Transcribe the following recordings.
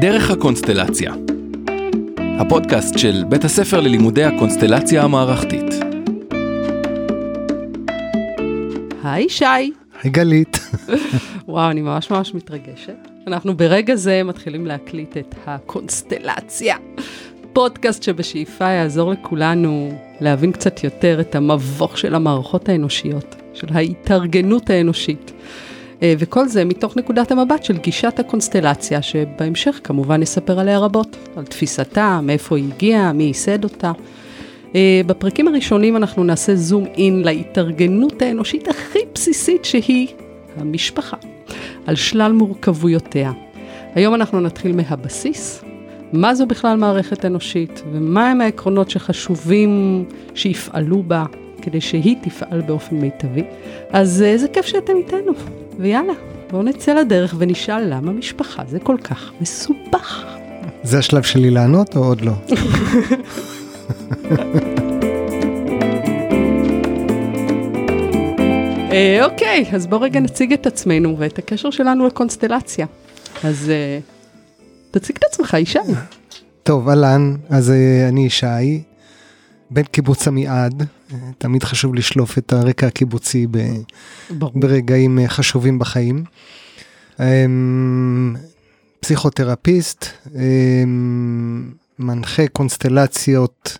דרך הקונסטלציה. הפודקאסט של בית הספר ללימודי הקונסטלציה המערכתית. היי שי. היי גלית. וואו, אני ממש ממש מתרגשת. אנחנו ברגע זה מתחילים להקליט את הקונסטלציה. פודקאסט שבשאיפה יעזור לכולנו להבין קצת יותר את המבוך של המערכות האנושיות, של ההתארגנות האנושית. אה, וכל זה מתוך נקודת המבט של גישת הקונסטלציה, שבהמשך כמובן נספר עליה רבות, על תפיסתה, מאיפה היא הגיעה, מי ייסד אותה. אה, בפרקים הראשונים אנחנו נעשה זום אין להתארגנות האנושית הכי בסיסית שהיא המשפחה, על שלל מורכבויותיה. היום אנחנו נתחיל מהבסיס, מה זו בכלל מערכת אנושית, ומהם העקרונות שחשובים שיפעלו בה כדי שהיא תפעל באופן מיטבי. אז איזה כיף שאתם איתנו, ויאללה, בואו נצא לדרך ונשאל למה משפחה זה כל כך מסובך. זה השלב שלי לענות או עוד לא? אה, אוקיי, אז בואו רגע נציג את עצמנו ואת הקשר שלנו לקונסטלציה. אז אה, תציג את עצמך, ישי. טוב, אהלן, אז אה, אני ישי, בן קיבוץ עמיעד, תמיד חשוב לשלוף את הרקע הקיבוצי ב... ברגעים חשובים בחיים. אמ, פסיכותרפיסט, אמ, מנחה קונסטלציות,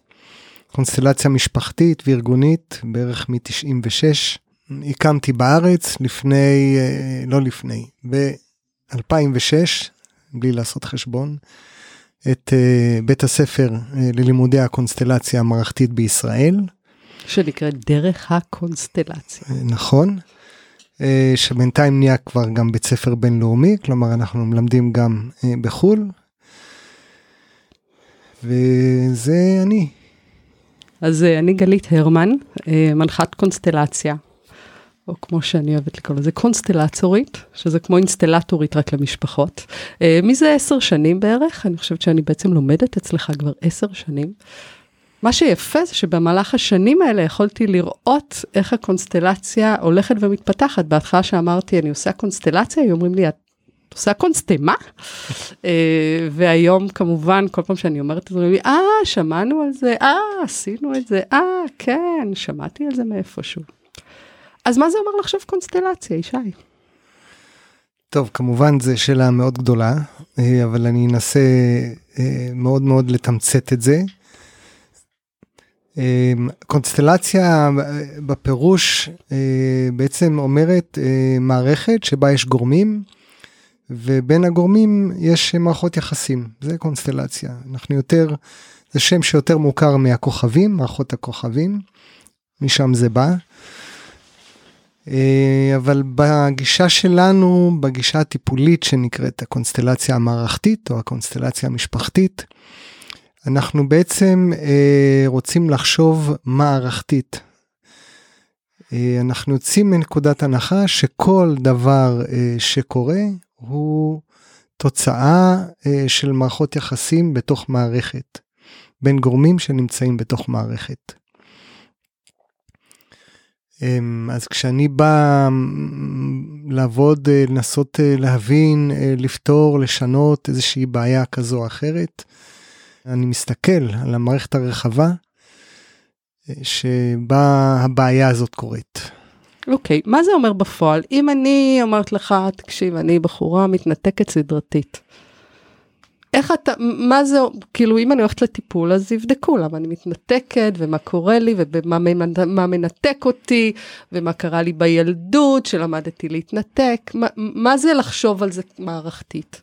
קונסטלציה משפחתית וארגונית בערך מ-96. הקמתי בארץ לפני, אה, לא לפני, ב-2006, בלי לעשות חשבון, את אה, בית הספר אה, ללימודי הקונסטלציה המערכתית בישראל. שנקראת דרך הקונסטלציה. נכון, שבינתיים נהיה כבר גם בית ספר בינלאומי, כלומר אנחנו מלמדים גם בחו"ל, וזה אני. אז אני גלית הרמן, מנחת קונסטלציה או כמו שאני אוהבת לקרוא לזה, קונסטלטורית, שזה כמו אינסטלטורית רק למשפחות. Uh, מזה עשר שנים בערך, אני חושבת שאני בעצם לומדת אצלך כבר עשר שנים. מה שיפה זה שבמהלך השנים האלה יכולתי לראות איך הקונסטלציה הולכת ומתפתחת. בהתחלה שאמרתי, אני עושה קונסטלציה, היו אומרים לי, את עושה קונסטמה? uh, והיום כמובן, כל פעם שאני אומרת את זה, אומרים לי, אה, שמענו על זה, אה, עשינו את זה, אה, כן, שמעתי על זה מאיפשהו. אז מה זה אומר לחשוב קונסטלציה, ישי? טוב, כמובן זו שאלה מאוד גדולה, אה, אבל אני אנסה אה, מאוד מאוד לתמצת את זה. אה, קונסטלציה בפירוש בעצם אומרת מערכת שבה יש גורמים, ובין הגורמים יש מערכות יחסים, זה קונסטלציה. אנחנו יותר, זה שם שיותר מוכר מהכוכבים, מערכות הכוכבים, משם זה בא. אה, אבל בגישה שלנו, בגישה הטיפולית שנקראת הקונסטלציה המערכתית או הקונסטלציה המשפחתית, אנחנו בעצם אה, רוצים לחשוב מערכתית. אה, אנחנו יוצאים מנקודת הנחה שכל דבר שקורה הוא תוצאה של מערכות יחסים בתוך מערכת, בין גורמים שנמצאים בתוך מערכת. אמ, אז כשאני בא לעבוד, אה, לנסות אה, להבין, אה, לפתור, לשנות איזושהי בעיה כזו או אחרת, אני מסתכל על המערכת הרחבה שבה הבעיה הזאת קורית. אוקיי, okay, מה זה אומר בפועל? אם אני אומרת לך, תקשיב, אני בחורה מתנתקת סדרתית. איך אתה, מה זה, כאילו אם אני הולכת לטיפול אז יבדקו למה אני מתנתקת ומה קורה לי ומה מנתק אותי ומה קרה לי בילדות שלמדתי להתנתק, מה, מה זה לחשוב על זה מערכתית?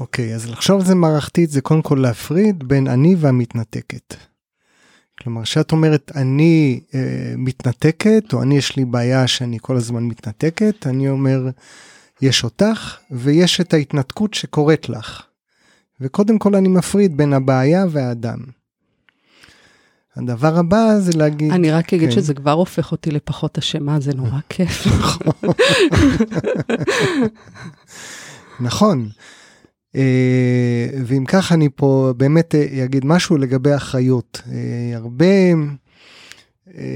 אוקיי, okay, אז לחשוב על זה מערכתית זה קודם כל להפריד בין אני והמתנתקת. כלומר, כשאת אומרת אני אה, מתנתקת או אני יש לי בעיה שאני כל הזמן מתנתקת, אני אומר יש אותך ויש את ההתנתקות שקורית לך. וקודם כל אני מפריד בין הבעיה והאדם. הדבר הבא זה להגיד... אני רק אגיד כן. שזה כבר הופך אותי לפחות אשמה, זה נורא כיף. נכון. אה, ואם כך אני פה באמת אה, אגיד משהו לגבי אחריות. אה, הרבה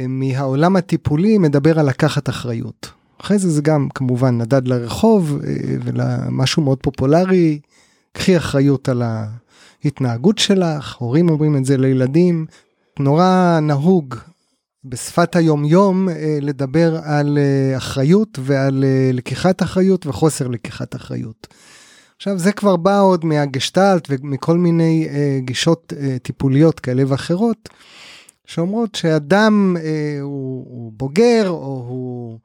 מהעולם הטיפולי מדבר על לקחת אחריות. אחרי זה זה גם כמובן נדד לרחוב ולמשהו מאוד פופולרי קחי אחריות על ההתנהגות שלך, הורים אומרים את זה לילדים, נורא נהוג בשפת היומיום אה, לדבר על אה, אחריות ועל אה, לקיחת אחריות וחוסר לקיחת אחריות. עכשיו זה כבר בא עוד מהגשטלט ומכל מיני גישות טיפוליות כאלה ואחרות, שאומרות שאדם הוא, הוא בוגר או הוא,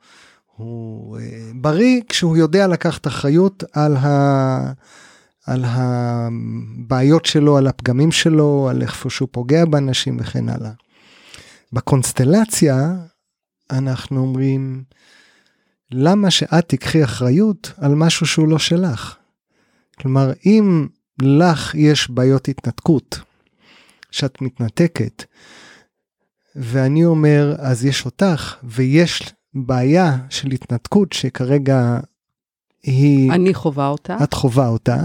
הוא בריא כשהוא יודע לקחת אחריות על, ה, על הבעיות שלו, על הפגמים שלו, על איפה שהוא פוגע באנשים וכן הלאה. בקונסטלציה אנחנו אומרים, למה שאת תיקחי אחריות על משהו שהוא לא שלך? כלומר, אם לך יש בעיות התנתקות, שאת מתנתקת, ואני אומר, אז יש אותך, ויש בעיה של התנתקות שכרגע היא... אני חווה אותה. את חווה אותה.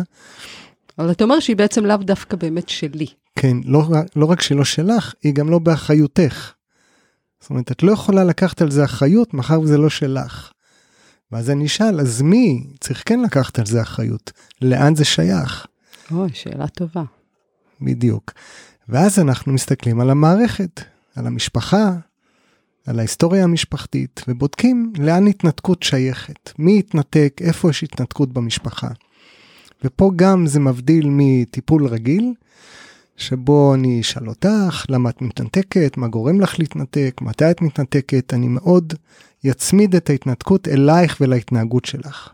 אבל אתה אומר שהיא בעצם לאו דווקא באמת שלי. כן, לא, לא רק שלא שלך, היא גם לא באחריותך. זאת אומרת, את לא יכולה לקחת על זה אחריות מאחר וזה לא שלך. ואז אני אשאל, אז מי צריך כן לקחת על זה אחריות? לאן זה שייך? אוי, שאלה טובה. בדיוק. ואז אנחנו מסתכלים על המערכת, על המשפחה, על ההיסטוריה המשפחתית, ובודקים לאן התנתקות שייכת, מי התנתק, איפה יש התנתקות במשפחה. ופה גם זה מבדיל מטיפול רגיל, שבו אני אשאל אותך למה את מתנתקת, מה גורם לך להתנתק, מתי את מתנתקת, אני מאוד יצמיד את ההתנתקות אלייך ולהתנהגות שלך.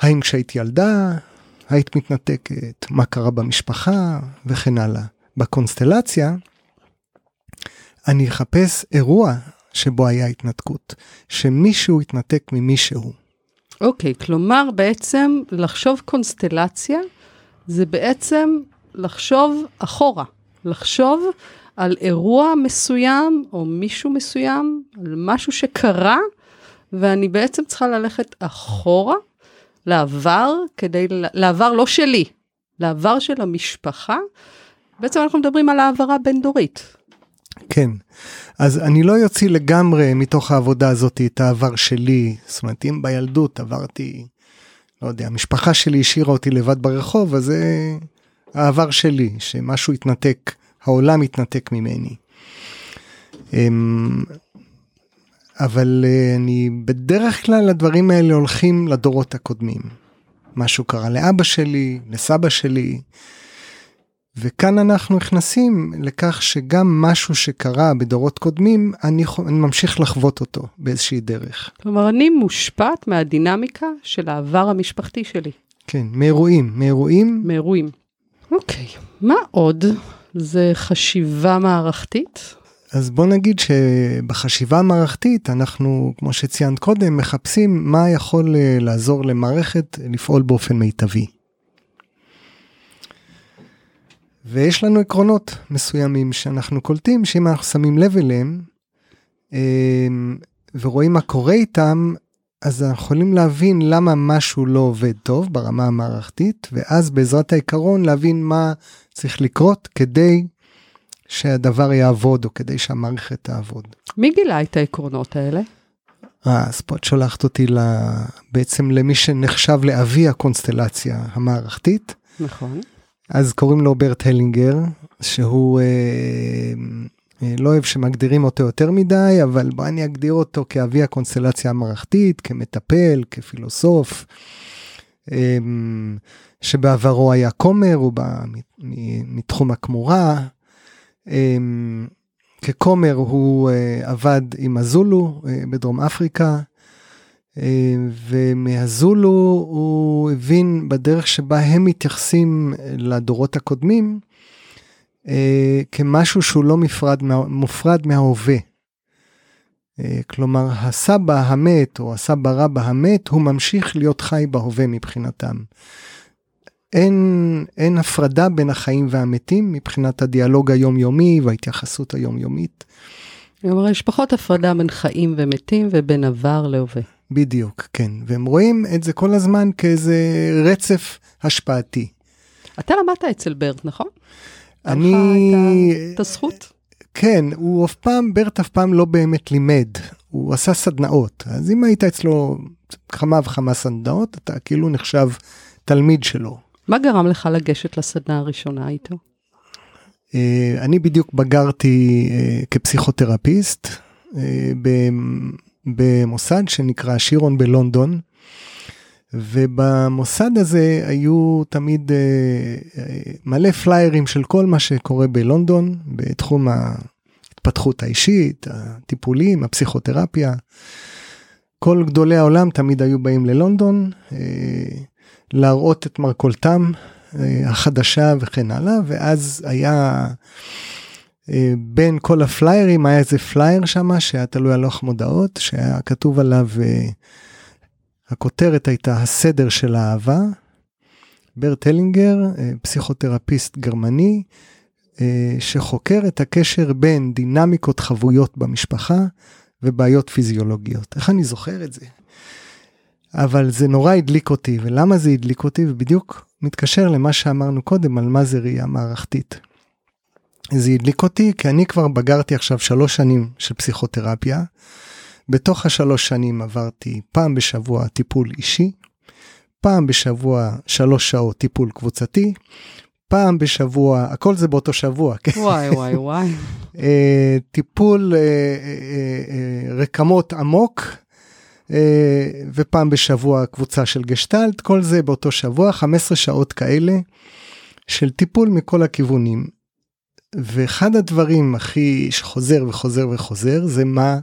האם כשהיית ילדה, היית מתנתקת, מה קרה במשפחה וכן הלאה. בקונסטלציה, אני אחפש אירוע שבו היה התנתקות, שמישהו התנתק ממישהו. אוקיי, okay, כלומר בעצם לחשוב קונסטלציה זה בעצם לחשוב אחורה, לחשוב על אירוע מסוים או מישהו מסוים, על משהו שקרה, ואני בעצם צריכה ללכת אחורה, לעבר, כדי, לעבר לא שלי, לעבר של המשפחה. בעצם אנחנו מדברים על העברה בין-דורית. כן, אז אני לא יוציא לגמרי מתוך העבודה הזאת את העבר שלי, זאת אומרת אם בילדות עברתי, לא יודע, המשפחה שלי השאירה אותי לבד ברחוב, אז זה העבר שלי, שמשהו התנתק, העולם התנתק ממני. אמ, אבל אה, אני בדרך כלל הדברים האלה הולכים לדורות הקודמים. משהו קרה לאבא שלי, לסבא שלי, וכאן אנחנו נכנסים לכך שגם משהו שקרה בדורות קודמים, אני, אני ממשיך לחוות אותו באיזושהי דרך. כלומר, אני מושפעת מהדינמיקה של העבר המשפחתי שלי. כן, מאירועים, מאירועים. מאירועים. אוקיי, מה עוד? זה חשיבה מערכתית? אז בוא נגיד שבחשיבה המערכתית אנחנו, כמו שציינת קודם, מחפשים מה יכול אה, לעזור למערכת לפעול באופן מיטבי. ויש לנו עקרונות מסוימים שאנחנו קולטים שאם אנחנו שמים לב אליהם אה, ורואים מה קורה איתם, אז אנחנו יכולים להבין למה משהו לא עובד טוב ברמה המערכתית, ואז בעזרת העיקרון להבין מה צריך לקרות כדי שהדבר יעבוד, או כדי שהמערכת תעבוד. מי גילה את העקרונות האלה? אה, אז פה את שולחת אותי בעצם למי שנחשב לאבי הקונסטלציה המערכתית. נכון. אז קוראים לו ברט הלינגר, שהוא אה, אה, לא אוהב שמגדירים אותו יותר מדי, אבל בוא אני אגדיר אותו כאבי הקונסטלציה המערכתית, כמטפל, כפילוסוף, אה, שבעברו היה כומר, הוא בא מתחום הכמורה. אה, ככומר הוא עבד עם הזולו בדרום אפריקה, ומהזולו הוא הבין בדרך שבה הם מתייחסים לדורות הקודמים, אה, כמשהו שהוא לא מפרד, מופרד מההווה. אה, כלומר, הסבא המת או הסבא רבא המת, הוא ממשיך להיות חי בהווה מבחינתם. אין, אין הפרדה בין החיים והמתים מבחינת הדיאלוג היומיומי וההתייחסות היומיומית. כלומר, יש פחות הפרדה בין חיים ומתים ובין עבר להווה. בדיוק, כן. והם רואים את זה כל הזמן כאיזה רצף השפעתי. אתה למדת אצל ברט, נכון? אני... את הזכות? כן, הוא אף פעם, ברט אף פעם לא באמת לימד, הוא עשה סדנאות. אז אם היית אצלו כמה וכמה סדנאות, אתה כאילו נחשב תלמיד שלו. מה גרם לך לגשת לסדנה הראשונה איתו? אה, אני בדיוק בגרתי אה, כפסיכותרפיסט אה, במוסד שנקרא שירון בלונדון. ובמוסד הזה היו תמיד מלא פליירים של כל מה שקורה בלונדון בתחום ההתפתחות האישית, הטיפולים, הפסיכותרפיה. כל גדולי העולם תמיד היו באים ללונדון להראות את מרכולתם אה, החדשה וכן הלאה, ואז היה אה, בין כל הפליירים היה איזה פלייר שם שהיה תלוי על לוח מודעות, שהיה כתוב עליו, אה, הכותרת הייתה הסדר של האהבה. ברט הלינגר, פסיכותרפיסט גרמני, שחוקר את הקשר בין דינמיקות חבויות במשפחה ובעיות פיזיולוגיות. איך אני זוכר את זה? אבל זה נורא הדליק אותי, ולמה זה הדליק אותי? ובדיוק מתקשר למה שאמרנו קודם על מה זה ראייה מערכתית. זה הדליק אותי כי אני כבר בגרתי עכשיו שלוש שנים של פסיכותרפיה. בתוך השלוש שנים עברתי פעם בשבוע טיפול אישי, פעם בשבוע שלוש שעות טיפול קבוצתי, פעם בשבוע, הכל זה באותו שבוע, כן? וואי וואי וואי. אה, טיפול אה, אה, רקמות עמוק ופעם בשבוע קבוצה של גשטלט, כל זה באותו שבוע, 15 שעות כאלה של טיפול מכל הכיוונים. ואחד הדברים הכי שחוזר וחוזר וחוזר זה מה,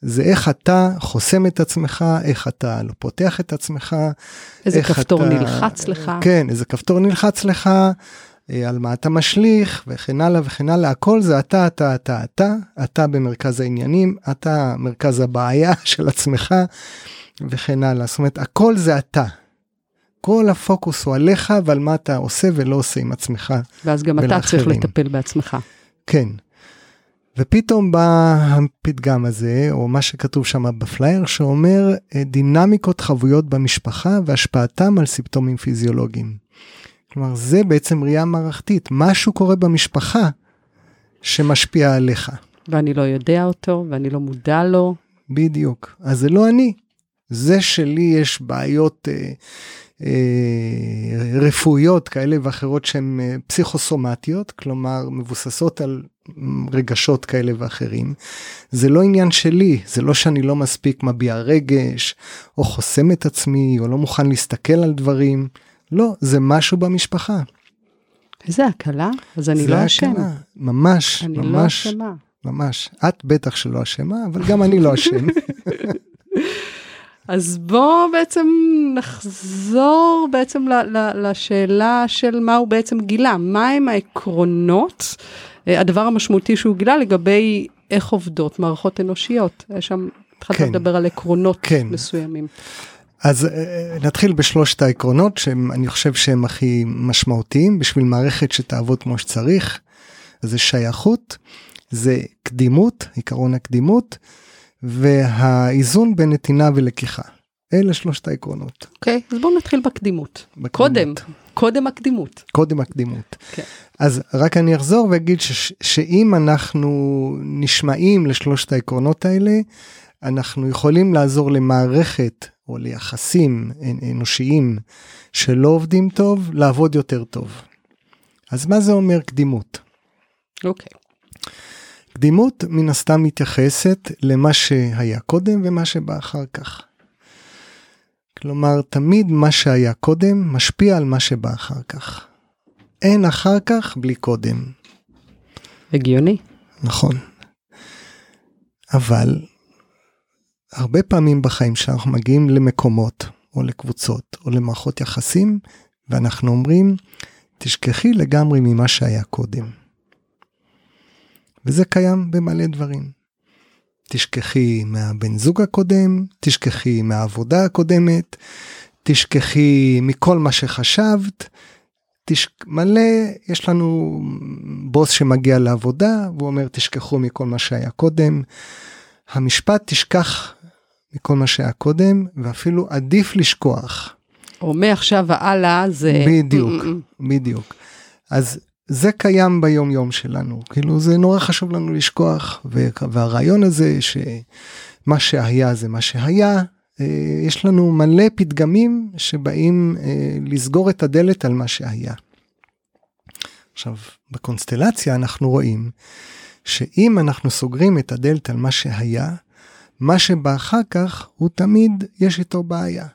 זה איך אתה חוסם את עצמך, איך אתה לא פותח את עצמך. איזה כפתור אתה, נלחץ לך. כן, איזה כפתור נלחץ לך, אה, על מה אתה משליך וכן הלאה וכן הלאה הכל זה אתה אתה אתה אתה אתה במרכז העניינים אתה מרכז הבעיה של עצמך וכן הלאה זאת אומרת הכל זה אתה. כל הפוקוס הוא עליך ועל מה אתה עושה ולא עושה עם עצמך. ואז גם ולאחרים. אתה צריך לטפל בעצמך. כן. ופתאום בא הפתגם הזה או מה שכתוב שם בפלייר שאומר אה, דינמיקות חבויות במשפחה והשפעתם על סימפטומים פיזיולוגיים. כלומר, זה בעצם ראייה מערכתית, משהו קורה במשפחה שמשפיע עליך. ואני לא יודע אותו, ואני לא מודע לו. בדיוק. אז זה לא אני. זה שלי יש בעיות אה, רפואיות כאלה ואחרות שהן אה, פסיכוסומטיות, כלומר מבוססות על רגשות כאלה ואחרים. זה לא עניין שלי, זה לא שאני לא מספיק מביע רגש, או חוסם את עצמי, או לא מוכן להסתכל על דברים. לא, זה משהו במשפחה. איזה הקלה? אז אני לא אשם. ממש, אני ממש. אני לא אשמה. ממש. את בטח שלא אשמה, אבל גם אני לא אשם. אז בוא בעצם נחזור בעצם ל- ל- לשאלה של מה הוא בעצם גילה, מהם העקרונות, אה, הדבר המשמעותי שהוא גילה לגבי איך עובדות מערכות אנושיות. שם, התחלת כן. לדבר על עקרונות כן. מסוימים. אז אה, נתחיל בשלושת העקרונות שהם אני חושב שהם הכי משמעותיים בשביל מערכת שתעבוד כמו שצריך. זה שייכות, זה קדימות, עיקרון הקדימות, והאיזון בין נתינה ולקיחה. אלה שלושת העקרונות. אוקיי, okay, אז בואו נתחיל בקדימות. בקדימות. קודם, קודם הקדימות. קודם הקדימות. Okay. כן. אז רק אני אחזור ואגיד ש- שאם אנחנו נשמעים לשלושת העקרונות האלה, אנחנו יכולים לעזור למערכת או ליחסים אנושיים שלא עובדים טוב, לעבוד יותר טוב. אז מה זה אומר קדימות? אוקיי. Okay. קדימות מן הסתם מתייחסת למה שהיה קודם ומה שבא אחר כך. כלומר, תמיד מה שהיה קודם משפיע על מה שבא אחר כך. אין אחר כך בלי קודם. הגיוני. נכון. אבל הרבה פעמים בחיים שאנחנו מגיעים למקומות או לקבוצות או למערכות יחסים ואנחנו אומרים תשכחי לגמרי ממה שהיה קודם. וזה קיים במלא דברים. תשכחי מהבן זוג הקודם, תשכחי מהעבודה הקודמת, תשכחי מכל מה שחשבת, תש... מלא, יש לנו בוס שמגיע לעבודה והוא אומר תשכחו מכל מה שהיה קודם. המשפט תשכח מכל מה שהיה קודם, ואפילו עדיף לשכוח. או מעכשיו והלאה זה... בדיוק. בדיוק. אז זה קיים ביום יום שלנו, כאילו זה נורא חשוב לנו לשכוח, והרעיון הזה שמה שהיה זה מה שהיה, אה, יש לנו מלא פתגמים שבאים אה, לסגור את הדלת על מה שהיה. עכשיו, בקונסטלציה אנחנו רואים שאם אנחנו סוגרים את הדלת על מה שהיה, מה שבא אחר כך הוא תמיד יש איתו בעיה.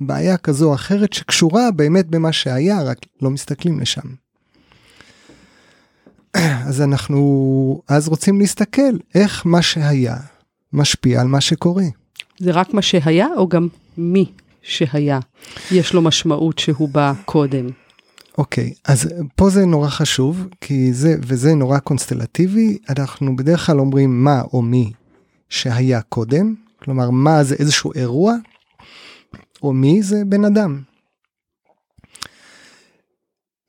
בעיה כזו או אחרת שקשורה באמת במה שהיה, רק לא מסתכלים לשם. אז אנחנו אז רוצים להסתכל איך מה שהיה משפיע על מה שקורה. זה רק מה שהיה או גם מי שהיה? יש לו משמעות שהוא בא קודם. אוקיי, okay, אז פה זה נורא חשוב, כי זה, וזה נורא קונסטלטיבי, אנחנו בדרך כלל אומרים מה או מי שהיה קודם, כלומר מה זה איזשהו אירוע, או מי זה בן אדם.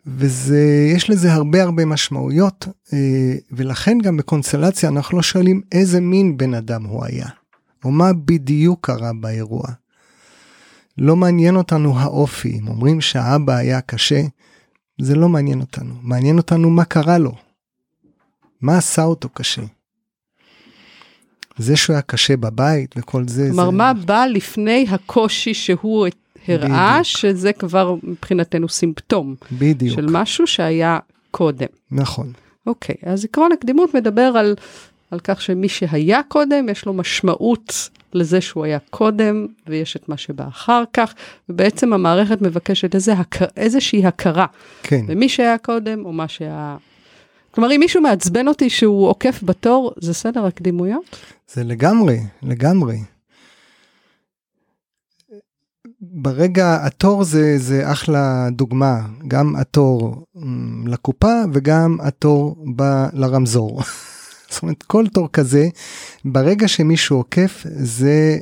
וזה, יש לזה הרבה הרבה משמעויות, אה, ולכן גם בקונסטלציה אנחנו לא שואלים איזה מין בן אדם הוא היה, או מה בדיוק קרה באירוע. לא מעניין אותנו האופי, אם אומרים שהאבא היה קשה, זה לא מעניין אותנו, מעניין אותנו מה קרה לו, מה עשה אותו קשה. זה שהוא היה קשה בבית וכל זה. כלומר, זה... מה בא לפני הקושי שהוא הראה, בדיוק. שזה כבר מבחינתנו סימפטום. בדיוק. של משהו שהיה קודם. נכון. אוקיי, אז עקרון הקדימות מדבר על, על כך שמי שהיה קודם, יש לו משמעות לזה שהוא היה קודם, ויש את מה שבא אחר כך, ובעצם המערכת מבקשת איזה הכ... איזושהי הכרה. כן. במי שהיה קודם, או מה שהיה... כלומר, אם מישהו מעצבן אותי שהוא עוקף בתור, זה סדר הקדימויות? זה לגמרי, לגמרי. ברגע התור זה זה אחלה דוגמה גם התור לקופה וגם התור ב, לרמזור. זאת אומרת כל תור כזה ברגע שמישהו עוקף זה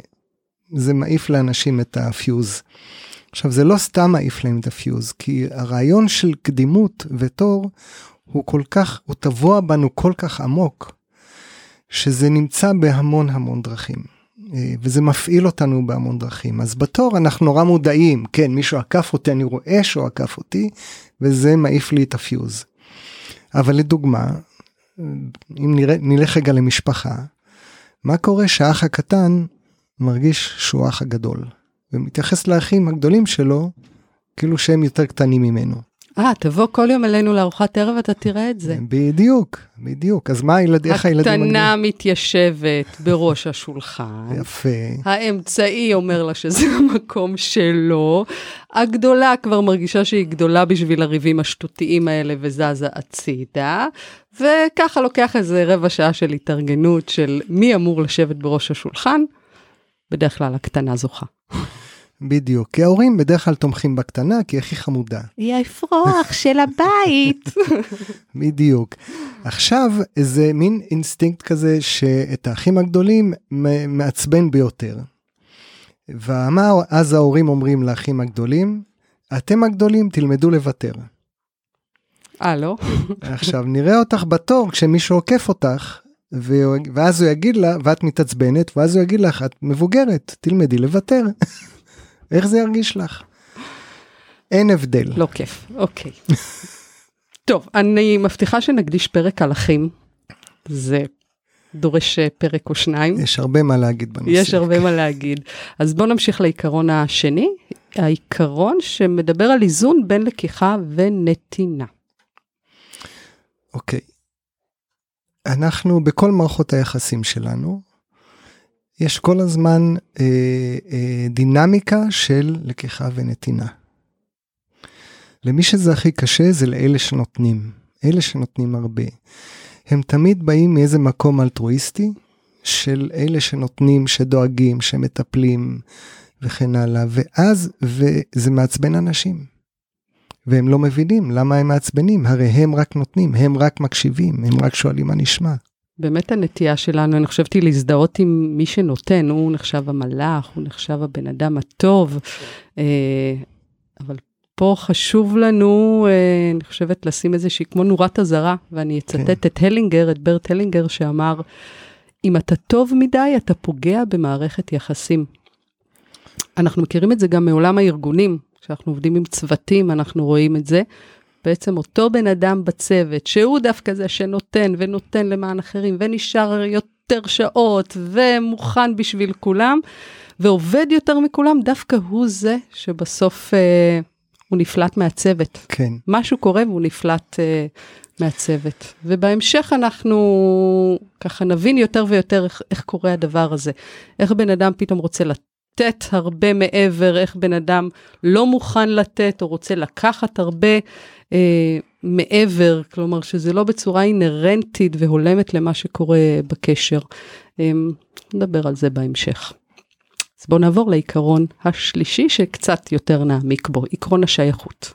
זה מעיף לאנשים את הפיוז. עכשיו זה לא סתם מעיף להם את הפיוז כי הרעיון של קדימות ותור הוא כל כך הוא טבוע בנו כל כך עמוק שזה נמצא בהמון המון דרכים. אה, וזה מפעיל אותנו בהמון דרכים. אז בתור אנחנו נורא מודעים, כן, מישהו עקף אותי, אני רואה שהוא עקף אותי, וזה מעיף לי את הפיוז. אבל לדוגמה, אם נראה, נלך רגע למשפחה, מה קורה שהאח הקטן מרגיש שהוא האח הגדול, ומתייחס לאחים הגדולים שלו כאילו שהם יותר קטנים ממנו. אה, תבוא כל יום אלינו לארוחת ערב, אתה תראה את זה. בדיוק, בדיוק. אז מה הילד, איך הילדים... הקטנה מתיישבת בראש השולחן. יפה. האמצעי אומר לה שזה המקום שלו. הגדולה כבר מרגישה שהיא גדולה בשביל הריבים השטותיים האלה וזזה הצידה. וככה לוקח איזה רבע שעה של התארגנות של מי אמור לשבת בראש השולחן. בדרך כלל הקטנה זוכה. בדיוק, כי ההורים בדרך כלל תומכים בקטנה כי היא הכי חמודה. היא האפרוח של הבית. בדיוק. עכשיו זה מין אינסטינקט כזה שאת האחים הגדולים מעצבן ביותר. ומה אז ההורים אומרים לאחים הגדולים? אתם הגדולים תלמדו לוותר. אה, לא? עכשיו נראה אותך בתור כשמישהו עוקף אותך, ואז הוא יגיד לה, ואת מתעצבנת, ואז הוא יגיד לך, את מבוגרת, תלמדי לוותר. איך זה ירגיש לך? אין הבדל. לא כיף, אוקיי. טוב, אני מבטיחה שנקדיש פרק על אחים. זה דורש אה, פרק או שניים. יש הרבה מה להגיד בנושא. יש הרבה מה להגיד. אז בואו נמשיך לעיקרון השני, העיקרון שמדבר על איזון בין לקיחה ונתינה. אוקיי. אנחנו בכל מערכות היחסים שלנו, יש כל הזמן אה, אה, דינמיקה של לקיחה ונתינה. למי שזה הכי קשה זה לאלה שנותנים, אלה שנותנים הרבה. הם תמיד באים מאיזה מקום אלטרואיסטי של אלה שנותנים, שדואגים, שמטפלים וכן הלאה, ואז, וזה מעצבן אנשים. והם לא מבינים למה הם מעצבנים, הרי הם רק נותנים, הם רק מקשיבים, הם רק שואלים מה נשמע. באמת הנטייה שלנו, אני חושבת, היא להזדהות עם מי שנותן, הוא נחשב המלאך, הוא נחשב הבן אדם הטוב, אה, אבל פה חשוב לנו, אה, אני חושבת, לשים איזושהי, כמו נורת אזהרה, ואני אצטט כן. את הלינגר, את ברט הלינגר, שאמר, אם אתה טוב מדי, אתה פוגע במערכת יחסים. אנחנו מכירים את זה גם מעולם הארגונים, כשאנחנו עובדים עם צוותים, אנחנו רואים את זה. בעצם אותו בן אדם בצוות, שהוא דווקא זה שנותן ונותן למען אחרים, ונשאר יותר שעות ומוכן בשביל כולם, ועובד יותר מכולם, דווקא הוא זה שבסוף אה, הוא נפלט מהצוות. כן. משהו קורה והוא נפלט אה, מהצוות. ובהמשך אנחנו ככה נבין יותר ויותר איך, איך קורה הדבר הזה. איך בן אדם פתאום רוצה לתת הרבה מעבר, איך בן אדם לא מוכן לתת או רוצה לקחת הרבה אה, מעבר, כלומר שזה לא בצורה אינהרנטית והולמת למה שקורה בקשר. אה, נדבר על זה בהמשך. אז בואו נעבור לעיקרון השלישי שקצת יותר נעמיק בו, עקרון השייכות.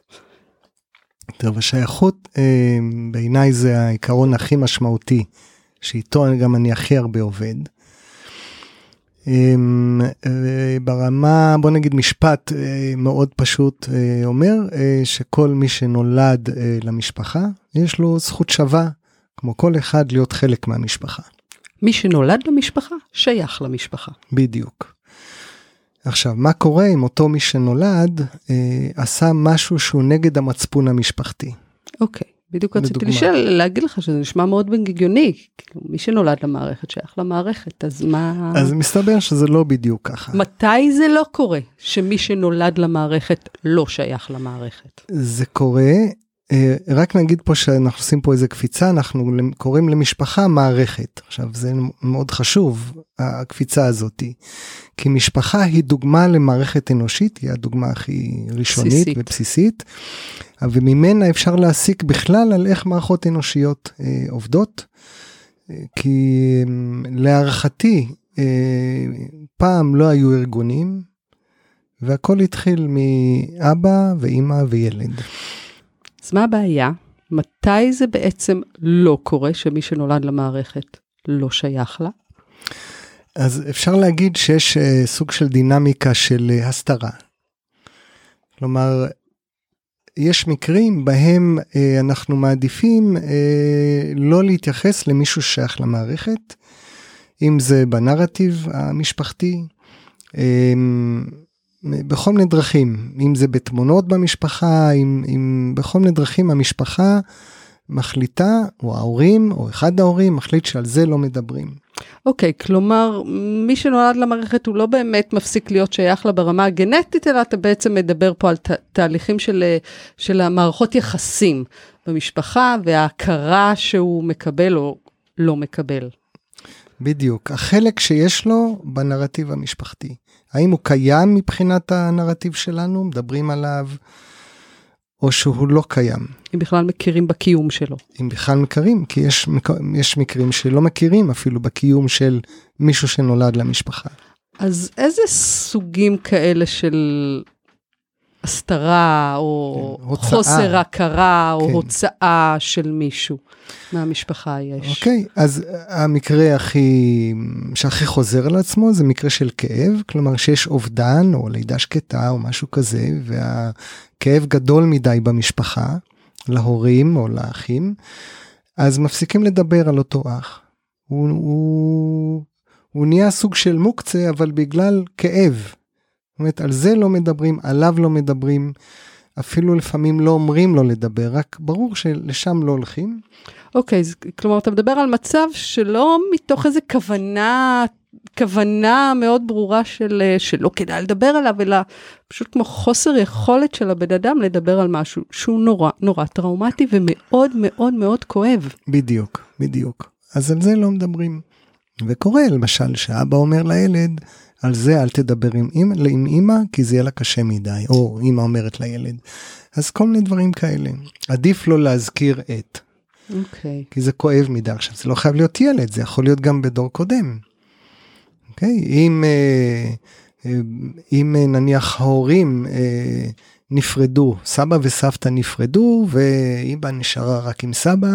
טוב, השייכות אה, בעיניי זה העיקרון הכי משמעותי, שאיתו גם אני הכי הרבה עובד. אה, אה, ברמה, בוא נגיד משפט אה, מאוד פשוט אה, אומר שכל מי שנולד למשפחה, יש לו זכות שווה, כמו כל אחד, להיות חלק מהמשפחה. מי שנולד למשפחה, שייך למשפחה. בדיוק. עכשיו, מה קורה אם אותו מי שנולד אה, עשה משהו שהוא נגד המצפון המשפחתי? אוקיי, בדיוק רציתי. לשאול, להגיד לך שזה נשמע מאוד הגיוני. כאילו, מי שנולד למערכת שייך למערכת, אז מה... אז מסתבר שזה לא בדיוק ככה. מתי זה לא קורה, שמי שנולד למערכת לא שייך למערכת? זה קורה, רק נגיד פה שאנחנו עושים פה איזה קפיצה, אנחנו קוראים למשפחה מערכת. עכשיו, זה מאוד חשוב, הקפיצה הזאתי. כי משפחה היא דוגמה למערכת אנושית, היא הדוגמה הכי ראשונית בסיסית. ובסיסית, וממנה אפשר להסיק בכלל על איך מערכות אנושיות אה, עובדות. אה, כי אה, להערכתי, אה, פעם לא היו ארגונים, והכל התחיל מאבא ואימא וילד. אז מה הבעיה? מתי זה בעצם לא קורה שמי שנולד למערכת לא שייך לה? אז אפשר להגיד שיש uh, סוג של דינמיקה של uh, הסתרה. כלומר, יש מקרים בהם uh, אנחנו מעדיפים uh, לא להתייחס למישהו ששייך למערכת, אם זה בנרטיב המשפחתי, um, בכל מיני דרכים, אם זה בתמונות במשפחה, אם, אם בכל מיני דרכים המשפחה מחליטה, או ההורים, או אחד ההורים מחליט שעל זה לא מדברים. אוקיי, okay, כלומר, מי שנולד למערכת הוא לא באמת מפסיק להיות שייך לה ברמה הגנטית, אלא אתה בעצם מדבר פה על ת, תהליכים של, של המערכות יחסים במשפחה וההכרה שהוא מקבל או לא מקבל. בדיוק, החלק שיש לו בנרטיב המשפחתי. האם הוא קיים מבחינת הנרטיב שלנו, מדברים עליו, או שהוא לא קיים. אם בכלל מכירים בקיום שלו. אם בכלל מכירים, כי יש, יש מקרים שלא מכירים אפילו בקיום של מישהו שנולד למשפחה. אז איזה סוגים כאלה של הסתרה, או כן, הוצאה. חוסר הכרה, או כן. הוצאה של מישהו מהמשפחה יש? אוקיי, אז המקרה הכי, שהכי חוזר על עצמו זה מקרה של כאב, כלומר שיש אובדן, או לידה שקטה, או משהו כזה, והכאב גדול מדי במשפחה, להורים או לאחים, אז מפסיקים לדבר על אותו אח. הוא, הוא, הוא נהיה סוג של מוקצה, אבל בגלל כאב. זאת אומרת, על זה לא מדברים, עליו לא מדברים, אפילו לפעמים לא אומרים לו לדבר, רק ברור שלשם לא הולכים. אוקיי, okay, כלומר, אתה מדבר על מצב שלא מתוך איזה כוונה, כוונה מאוד ברורה של שלא כדאי לדבר עליו, אלא פשוט כמו חוסר יכולת של הבן אדם לדבר על משהו שהוא נורא נורא טראומטי ומאוד מאוד מאוד כואב. בדיוק, בדיוק. אז על זה לא מדברים. וקורה למשל שאבא אומר לילד, על זה אל תדבר עם אימא, עם אימא כי זה יהיה לה קשה מדי, או אימא אומרת לילד. אז כל מיני דברים כאלה. עדיף לא להזכיר את. אוקיי. Okay. כי זה כואב מדי. עכשיו, זה לא חייב להיות ילד, זה יכול להיות גם בדור קודם. אוקיי? Okay? אם, אה, אה, אם אה, נניח ההורים נפרדו, סבא וסבתא נפרדו, ואימא נשארה רק עם סבא,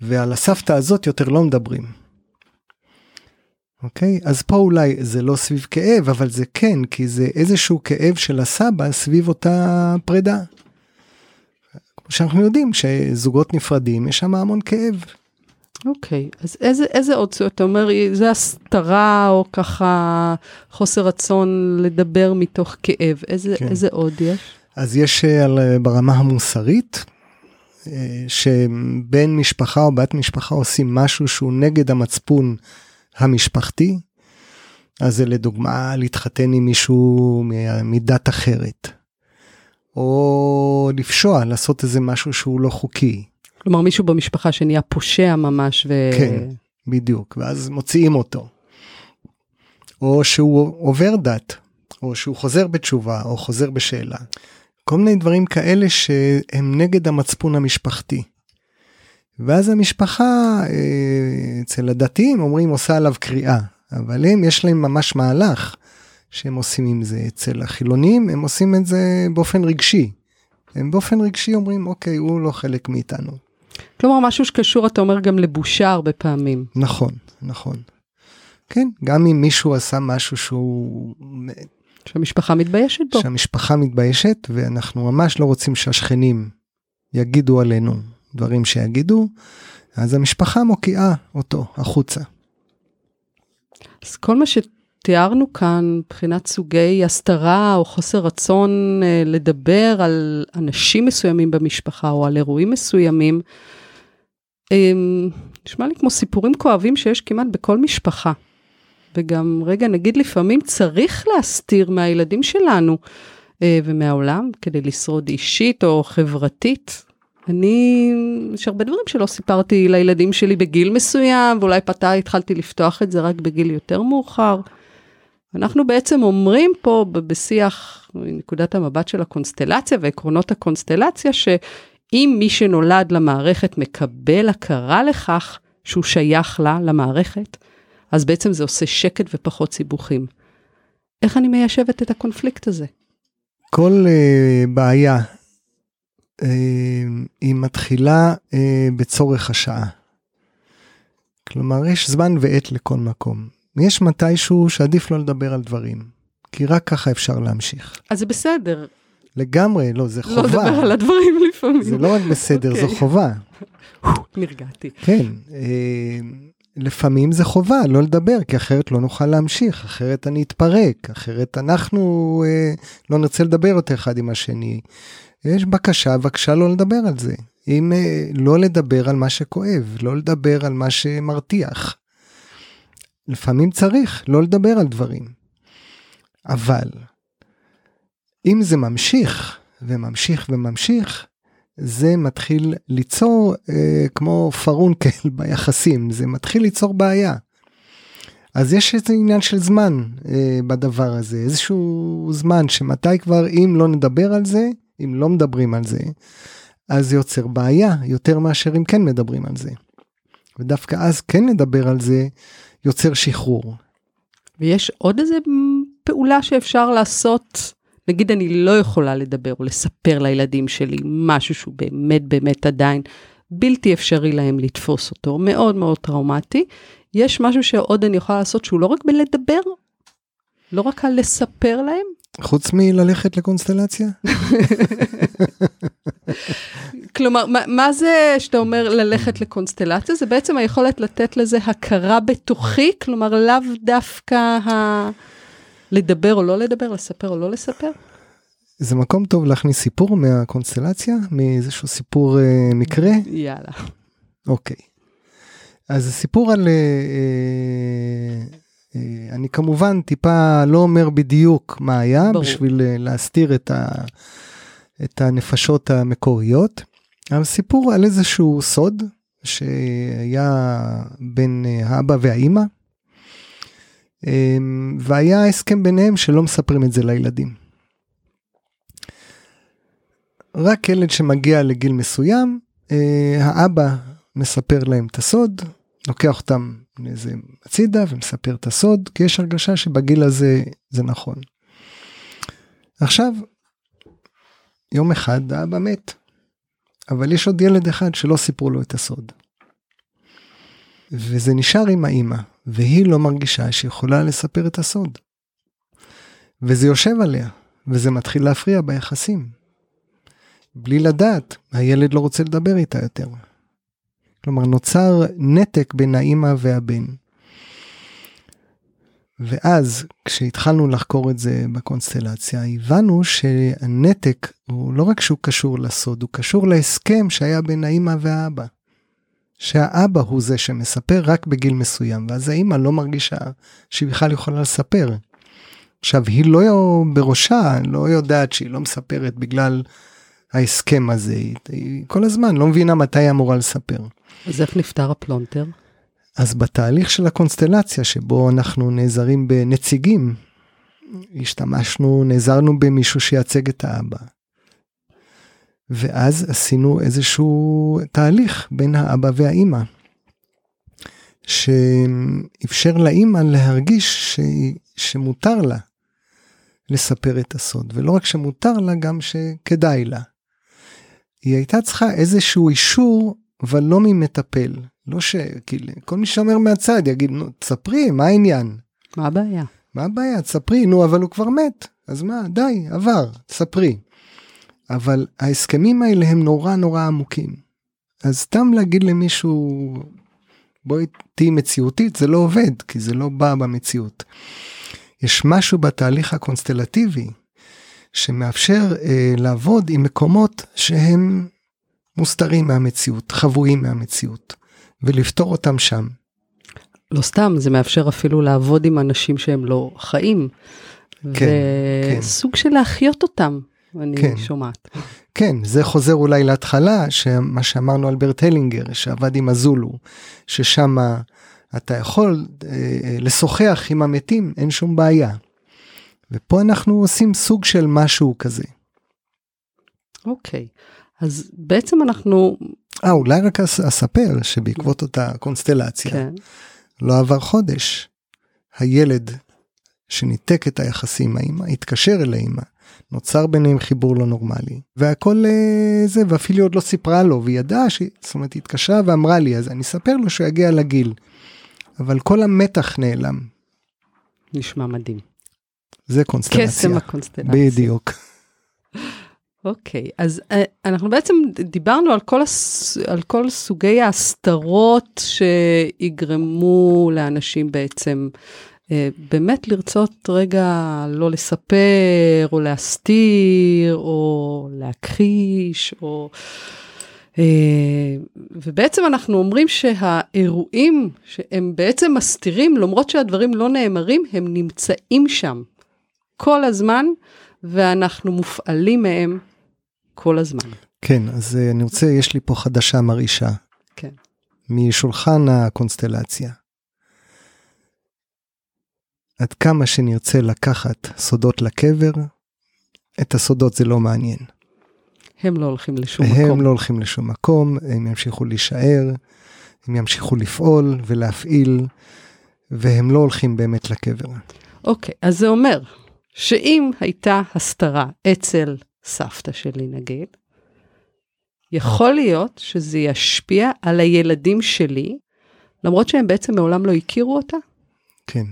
ועל הסבתא הזאת יותר לא מדברים. אוקיי? אז פה אולי זה לא סביב כאב, אבל זה כן, כי זה איזשהו כאב של הסבא סביב אותה פרידה. כמו שאנחנו יודעים, שזוגות נפרדים, יש שם המון כאב. אוקיי, אז איזה, איזה עוד, אתה אומר, זה הסתרה או ככה חוסר רצון לדבר מתוך כאב, איזה, כן. איזה עוד יש? אז יש על, ברמה המוסרית, שבן משפחה או בת משפחה עושים משהו שהוא נגד המצפון המשפחתי, אז זה לדוגמה להתחתן עם מישהו מדת אחרת, או לפשוע, לעשות איזה משהו שהוא לא חוקי. כלומר מישהו במשפחה שנהיה פושע ממש ו... כן, בדיוק, ואז מוציאים אותו. או שהוא עובר דת, או שהוא חוזר בתשובה, או חוזר בשאלה. כל מיני דברים כאלה שהם נגד המצפון המשפחתי. ואז המשפחה אה, אצל הדתיים אומרים עושה עליו קריאה, אבל הם יש להם ממש מהלך שהם עושים עם זה. אצל החילונים הם עושים את זה באופן רגשי. הם באופן רגשי אומרים אוקיי הוא לא חלק מאיתנו. כלומר משהו שקשור אתה אומר גם לבושה הרבה פעמים. נכון נכון. כן גם אם מישהו עשה משהו שהוא שהמשפחה מתביישת בו. שהמשפחה מתביישת ואנחנו ממש לא רוצים שהשכנים יגידו עלינו דברים שיגידו, אז המשפחה מוקיעה אותו החוצה. אז כל מה שתיארנו כאן מבחינת סוגי הסתרה או חוסר רצון אה, לדבר על אנשים מסוימים במשפחה או על אירועים מסוימים, אה, נשמע לי כמו סיפורים כואבים שיש כמעט בכל משפחה. וגם, רגע, נגיד לפעמים צריך להסתיר מהילדים שלנו אה, ומהעולם כדי לשרוד אישית או חברתית. אני, יש הרבה דברים שלא סיפרתי לילדים שלי בגיל מסוים, ואולי פתה התחלתי לפתוח את זה רק בגיל יותר מאוחר. אנחנו בעצם אומרים פה בשיח, נקודת המבט של הקונסטלציה ועקרונות הקונסטלציה, שאם מי שנולד למערכת מקבל הכרה לכך שהוא שייך לה, למערכת, אז בעצם זה עושה שקט ופחות סיבוכים. איך אני מיישבת את הקונפליקט הזה? כל uh, בעיה היא מתחילה uh, בצורך השעה. כלומר, יש זמן ועת לכל מקום. יש מתישהו שעדיף לא לדבר על דברים, כי רק ככה אפשר להמשיך. אז זה בסדר. לגמרי, לא, זה חובה. לא לדבר על הדברים לפעמים. זה לא רק בסדר, okay. זו אוקיי. חובה. נרגעתי. כן. לפעמים זה חובה לא לדבר כי אחרת לא נוכל להמשיך אחרת אני אתפרק אחרת אנחנו אה, לא נרצה לדבר יותר אחד עם השני. יש בקשה בבקשה לא לדבר על זה אם אה, לא לדבר על מה שכואב לא לדבר על מה שמרתיח. לפעמים צריך לא לדבר על דברים. אבל אם זה ממשיך וממשיך וממשיך זה מתחיל ליצור אה, כמו פרונקל ביחסים, זה מתחיל ליצור בעיה. אז יש איזה עניין של זמן אה, בדבר הזה, איזשהו זמן שמתי כבר אם לא נדבר על זה, אם לא מדברים על זה, אז זה יוצר בעיה יותר מאשר אם כן מדברים על זה. ודווקא אז כן לדבר על זה יוצר שחרור. ויש עוד איזה פעולה שאפשר לעשות נגיד אני לא יכולה לדבר או לספר לילדים שלי משהו שהוא באמת באמת עדיין בלתי אפשרי להם לתפוס אותו, מאוד מאוד טראומטי. יש משהו שעוד אני יכולה לעשות שהוא לא רק בלדבר, לא רק על לספר להם. חוץ מללכת לקונסטלציה? כלומר, מה, מה זה שאתה אומר ללכת לקונסטלציה? זה בעצם היכולת לתת לזה הכרה בתוכי, כלומר לאו דווקא ה... לדבר או לא לדבר, לספר או לא לספר? זה מקום טוב להכניס סיפור מהקונסטלציה, מאיזשהו סיפור אה, מקרה. יאללה. אוקיי. אז הסיפור על... אה, אה, אני כמובן טיפה לא אומר בדיוק מה היה, ברור. בשביל אה, להסתיר את, ה, את הנפשות המקוריות. אבל סיפור על איזשהו סוד שהיה בין אה, האבא והאימא. אמ, והיה הסכם ביניהם שלא מספרים את זה לילדים. רק ילד שמגיע לגיל מסוים, אה, האבא מספר להם את הסוד, לוקח אותם לאיזה הצידה ומספר את הסוד, כי יש הרגשה שבגיל הזה זה נכון. עכשיו, יום אחד האבא מת, אבל יש עוד ילד אחד שלא סיפרו לו את הסוד. וזה נשאר עם האימא, והיא לא מרגישה שיכולה לספר את הסוד. וזה יושב עליה, וזה מתחיל להפריע ביחסים. בלי לדעת, הילד לא רוצה לדבר איתה יותר. כלומר, נוצר נתק בין האימא והבן. ואז כשהתחלנו לחקור את זה בקונסטלציה הבנו שהנתק הוא לא רק שהוא קשור לסוד הוא קשור להסכם שהיה בין האימא והאבא. שהאבא הוא זה שמספר רק בגיל מסוים, ואז האמא לא מרגישה שהיא בכלל יכולה לספר. עכשיו, היא לא בראשה, לא יודעת שהיא לא מספרת בגלל ההסכם הזה, היא כל הזמן לא מבינה מתי היא אמורה לספר. אז איך נפתר הפלונטר? אז בתהליך של הקונסטלציה שבו אנחנו נעזרים בנציגים, השתמשנו, נעזרנו במישהו שייצג את האבא. ואז עשינו איזשהו תהליך בין האבא והאימא, שאפשר לאימא להרגיש ש... שמותר לה לספר את הסוד, ולא רק שמותר לה, גם שכדאי לה. היא הייתה צריכה איזשהו אישור, אבל לא ממטפל. לא ש... כאילו, כל מי שאומר מהצד יגיד, נו, תספרי, מה העניין? מה הבעיה? מה הבעיה? תספרי, נו, אבל הוא כבר מת. אז מה, די, עבר, תספרי. אבל ההסכמים האלה הם נורא נורא עמוקים. אז סתם להגיד למישהו, בואי תהיי מציאותית, זה לא עובד, כי זה לא בא במציאות. יש משהו בתהליך הקונסטלטיבי שמאפשר אה, לעבוד עם מקומות שהם מוסתרים מהמציאות, חבויים מהמציאות, ולפתור אותם שם. לא סתם, זה מאפשר אפילו לעבוד עם אנשים שהם לא חיים. כן, וסוג כן. של להחיות אותם, אני כן. שומעת. כן, זה חוזר אולי להתחלה, מה שאמרנו על ברט הלינגר, שעבד עם הזולו, ששם אתה יכול אה, אה, לשוחח עם המתים, אין שום בעיה. ופה אנחנו עושים סוג של משהו כזה. אוקיי, אז בעצם אנחנו... אה, אולי רק אספר שבעקבות אותה קונסטלציה, כן. לא עבר חודש, הילד שניתק את היחסים עם האמא, התקשר אל האמא, נוצר ביניהם חיבור לא נורמלי, והכל אה, זה, ואפילו עוד לא סיפרה לו, והיא ידעה, ש... זאת אומרת, היא התקשרה ואמרה לי, אז אני אספר לו שהוא יגיע לגיל. אבל כל המתח נעלם. נשמע מדהים. זה קונסטלציה. קסם הקונסטלציה. בדיוק. אוקיי, okay, אז uh, אנחנו בעצם דיברנו על כל, הס... על כל סוגי ההסתרות שיגרמו לאנשים בעצם uh, באמת לרצות רגע לא לספר, או להסתיר, או להכחיש, או... אה, ובעצם אנחנו אומרים שהאירועים שהם בעצם מסתירים, למרות שהדברים לא נאמרים, הם נמצאים שם כל הזמן, ואנחנו מופעלים מהם כל הזמן. כן, אז אה, אני רוצה, יש לי פה חדשה מרעישה. כן. משולחן הקונסטלציה. עד כמה שנרצה לקחת סודות לקבר, את הסודות זה לא מעניין. הם לא הולכים לשום הם מקום. הם לא הולכים לשום מקום, הם ימשיכו להישאר, הם ימשיכו לפעול ולהפעיל, והם לא הולכים באמת לקבר. אוקיי, okay, אז זה אומר שאם הייתה הסתרה אצל סבתא שלי נגיד, יכול להיות שזה ישפיע על הילדים שלי, למרות שהם בעצם מעולם לא הכירו אותה? כן.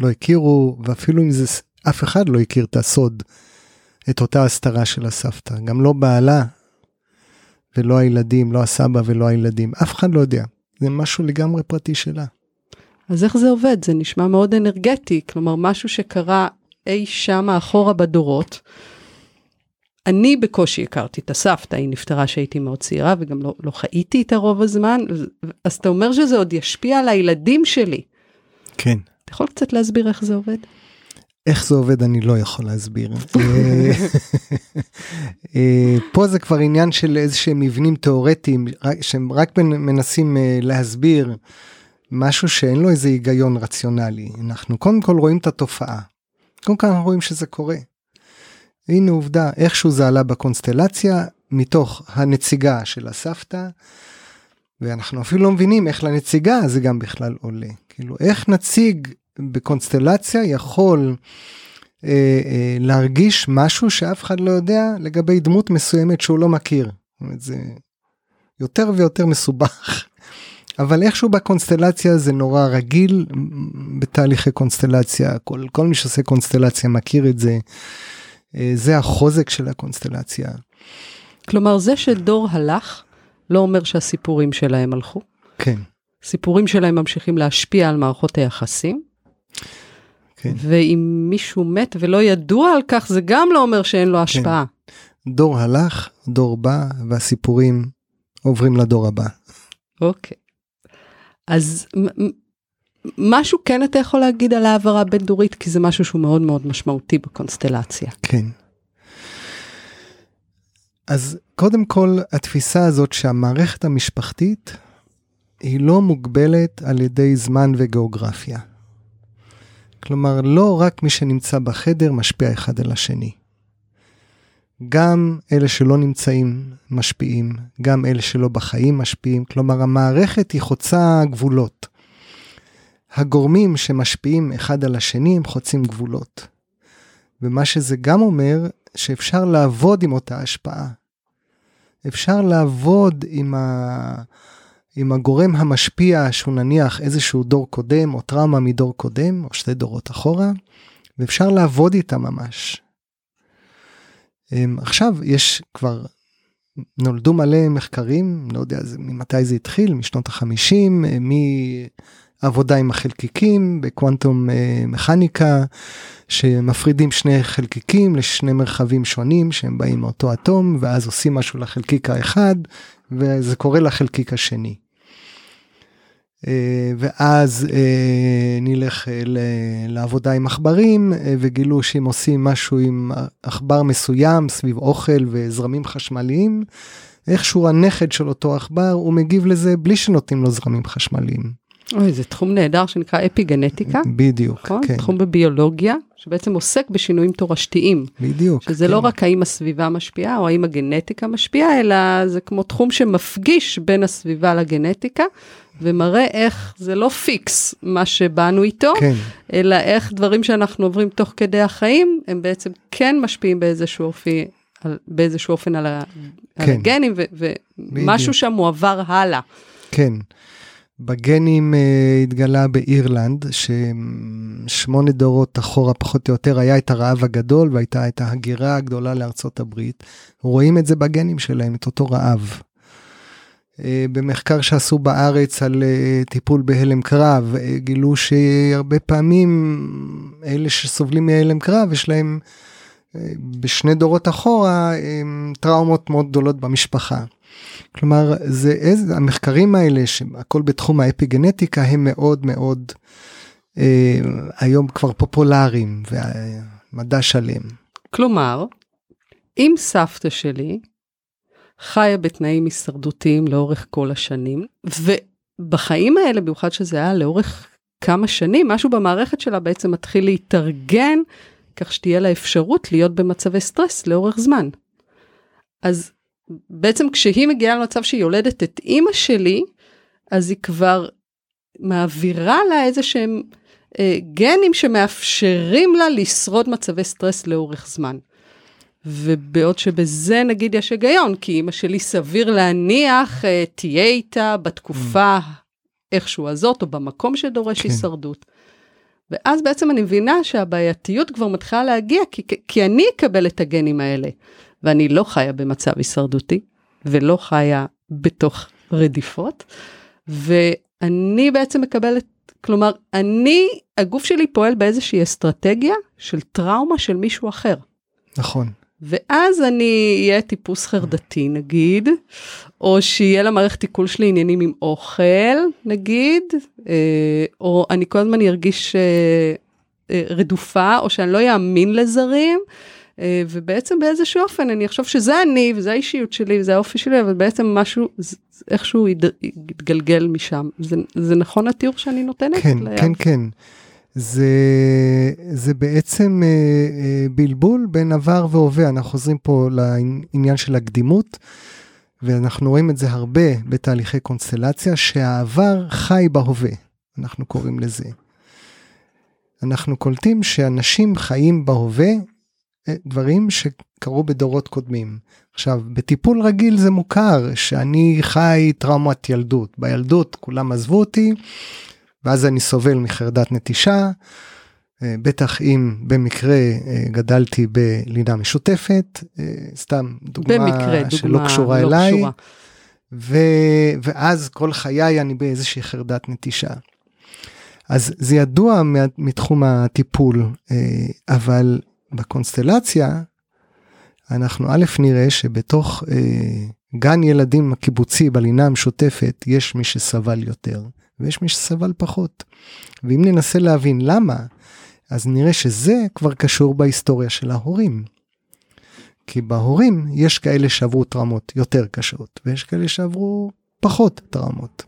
לא הכירו, ואפילו אם זה, אף אחד לא הכיר את הסוד את אותה הסתרה של הסבתא, גם לא בעלה ולא הילדים, לא הסבא ולא הילדים, אף אחד לא יודע, זה משהו לגמרי פרטי שלה. אז איך זה עובד? זה נשמע מאוד אנרגטי, כלומר משהו שקרה אי שם אחורה בדורות. אני בקושי הכרתי את הסבתא, היא נפטרה כשהייתי מאוד צעירה וגם לא, לא חייתי איתה רוב הזמן, אז אתה אומר שזה עוד ישפיע על הילדים שלי. כן. אתה יכול קצת להסביר איך זה עובד? איך זה עובד אני לא יכול להסביר. אה, אה, פה זה כבר עניין של איזה שהם מבנים תיאורטיים שהם רק מנסים אה, להסביר משהו שאין לו איזה היגיון רציונלי. אנחנו קודם כל רואים את התופעה. קודם כל אנחנו רואים שזה קורה. הנה עובדה, איכשהו זה עלה בקונסטלציה מתוך הנציגה של הסבתא. ואנחנו אפילו לא מבינים איך לנציגה זה גם בכלל עולה. כאילו איך נציג בקונסטלציה יכול אה, אה, להרגיש משהו שאף אחד לא יודע לגבי דמות מסוימת שהוא לא מכיר. זאת אומרת, זה יותר ויותר מסובך. אבל איכשהו בקונסטלציה זה נורא רגיל בתהליכי קונסטלציה, כל, כל מי שעושה קונסטלציה מכיר את זה, זה החוזק של הקונסטלציה. כלומר זה שדור הלך לא אומר שהסיפורים שלהם הלכו. כן. סיפורים שלהם ממשיכים להשפיע על מערכות היחסים. כן. ואם מישהו מת ולא ידוע על כך, זה גם לא אומר שאין לו כן. השפעה. כן. דור הלך, דור בא, והסיפורים עוברים לדור הבא. אוקיי. אז משהו כן אתה יכול להגיד על העברה בין-דורית, כי זה משהו שהוא מאוד מאוד משמעותי בקונסטלציה. כן. אז קודם כל, התפיסה הזאת שהמערכת המשפחתית היא לא מוגבלת על ידי זמן וגיאוגרפיה. כלומר, לא רק מי שנמצא בחדר משפיע אחד על השני. גם אלה שלא נמצאים משפיעים, גם אלה שלא בחיים משפיעים, כלומר המערכת היא חוצה גבולות. הגורמים שמשפיעים אחד על השני הם חוצים גבולות. ומה שזה גם אומר, שאפשר לעבוד עם אותה השפעה. אפשר לעבוד עם, ה... עם הגורם המשפיע שהוא נניח איזשהו דור קודם או טראומה מדור קודם או שתי דורות אחורה, ואפשר לעבוד איתה ממש. אמ, עכשיו יש כבר, נולדו מלא מחקרים, לא יודע ממתי זה התחיל, משנות החמישים, מעבודה עם החלקיקים בקוונטום אה, מכניקה, שמפרידים שני חלקיקים לשני מרחבים שונים שהם באים מאותו אטום, ואז עושים משהו לחלקיק האחד, וזה קורה לחלקיק השני. אה, ואז אה, נלך אה, לעבודה עם עכברים וגילו שאם עושים משהו עם עכבר מסוים סביב אוכל וזרמים חשמליים, איכשהו הנכד של אותו עכבר הוא מגיב לזה בלי שנותנים לו זרמים חשמליים. אוי, זה תחום נהדר שנקרא אפי-גנטיקה. בדיוק, נכון? כן. תחום בביולוגיה, שבעצם עוסק בשינויים תורשתיים. בדיוק. שזה כן. לא רק האם הסביבה משפיעה או האם הגנטיקה משפיעה, אלא זה כמו תחום שמפגיש בין הסביבה לגנטיקה, ומראה איך זה לא פיקס מה שבאנו איתו, כן, אלא איך דברים שאנחנו עוברים תוך כדי החיים, הם בעצם כן משפיעים באיזשהו אופי. על, באיזשהו אופן על, ה, על כן. הגנים, ו- ומשהו שם מועבר הלאה. כן. בגנים uh, התגלה באירלנד ששמונה דורות אחורה פחות או יותר היה את הרעב הגדול והייתה את ההגירה הגדולה לארצות הברית. רואים את זה בגנים שלהם, את אותו רעב. Uh, במחקר שעשו בארץ על uh, טיפול בהלם קרב, uh, גילו שהרבה פעמים אלה שסובלים מהלם קרב יש להם uh, בשני דורות אחורה um, טראומות מאוד גדולות במשפחה. כלומר זה איזה המחקרים האלה שהכל בתחום האפיגנטיקה הם מאוד מאוד אה, היום כבר פופולריים ומדע שלם. כלומר, אם סבתא שלי חיה בתנאים הישרדותיים לאורך כל השנים, ובחיים האלה, במיוחד שזה היה לאורך כמה שנים, משהו במערכת שלה בעצם מתחיל להתארגן, כך שתהיה לה אפשרות להיות במצבי סטרס לאורך זמן. אז בעצם כשהיא מגיעה למצב שהיא יולדת את אימא שלי, אז היא כבר מעבירה לה איזה שהם אה, גנים שמאפשרים לה לשרוד מצבי סטרס לאורך זמן. ובעוד שבזה נגיד יש היגיון, כי אימא שלי סביר להניח אה, תהיה איתה בתקופה איכשהו הזאת, או במקום שדורש כן. הישרדות. ואז בעצם אני מבינה שהבעייתיות כבר מתחילה להגיע, כי, כי אני אקבל את הגנים האלה. ואני לא חיה במצב הישרדותי, ולא חיה בתוך רדיפות, ואני בעצם מקבלת, כלומר, אני, הגוף שלי פועל באיזושהי אסטרטגיה של טראומה של מישהו אחר. נכון. ואז אני אהיה טיפוס חרדתי נגיד, או שיהיה למערכת עיכול שלי עניינים עם אוכל נגיד, אה, או אני כל הזמן ארגיש אה, אה, רדופה, או שאני לא אאמין לזרים. אה, ובעצם באיזשהו אופן אני אחשוב שזה אני וזה האישיות שלי וזה האופי שלי אבל בעצם משהו איכשהו יתגלגל משם זה, זה נכון התיאור שאני נותנת? כן, ליד? כן, כן. זה, זה בעצם אה, אה, בלבול בין עבר והווה, אנחנו חוזרים פה לעניין של הקדימות, ואנחנו רואים את זה הרבה בתהליכי קונסטלציה, שהעבר חי בהווה, אנחנו קוראים לזה. אנחנו קולטים שאנשים חיים בהווה דברים שקרו בדורות קודמים. עכשיו, בטיפול רגיל זה מוכר שאני חי טראומת ילדות. בילדות כולם עזבו אותי, ואז אני סובל מחרדת נטישה. אה, בטח אם במקרה אה, גדלתי בלינה משותפת, אה, סתם דוגמה, במקרה, שלא דוגמה קשורה לא אליי, קשורה. ו... ואז כל חיי אני באיזושהי חרדת נטישה. אז זה ידוע מתחום הטיפול, אה, אבל בקונסטלציה אנחנו א' נראה שבתוך אה, גן ילדים הקיבוצי בלינה המשותפת, יש מי שסבל יותר ויש מי שסבל פחות. ואם ננסה להבין למה, אז נראה שזה כבר קשור בהיסטוריה של ההורים. כי בהורים יש כאלה שעברו טראומות יותר קשות ויש כאלה שעברו פחות טראומות.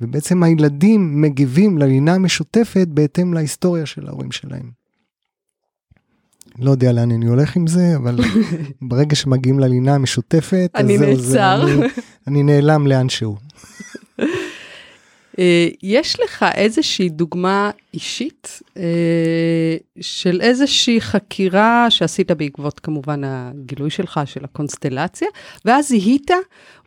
ובעצם הילדים מגיבים ללינה המשותפת בהתאם להיסטוריה של ההורים שלהם. לא יודע לאן אני הולך עם זה, אבל ברגע שמגיעים ללינה המשותפת, אני נעצר. אני, אני נעלם לאנשהו. אה, יש לך איזושהי דוגמה אישית אה, של איזושהי חקירה שעשית בעקבות כמובן הגילוי שלך של הקונסטלציה, ואז זיהית,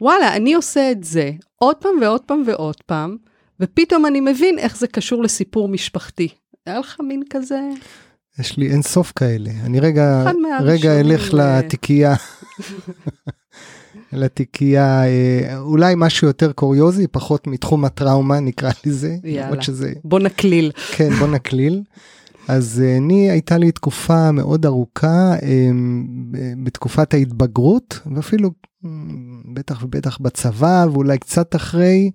וואלה, אני עושה את זה עוד פעם ועוד פעם ועוד פעם, ופתאום אני מבין איך זה קשור לסיפור משפחתי. היה לך מין כזה? יש לי אין סוף כאלה. אני רגע, רגע אלך אה. לתיקייה. לתיקייה, אה, אולי משהו יותר קוריוזי, פחות מתחום הטראומה נקרא לזה. יאללה. שזה, בוא נקליל. כן, בוא נקליל. אז אה, אני, הייתה לי תקופה מאוד ארוכה ב- בתקופת ההתבגרות, ואפילו אה, בטח ובטח בצבא, ואולי קצת אחרי.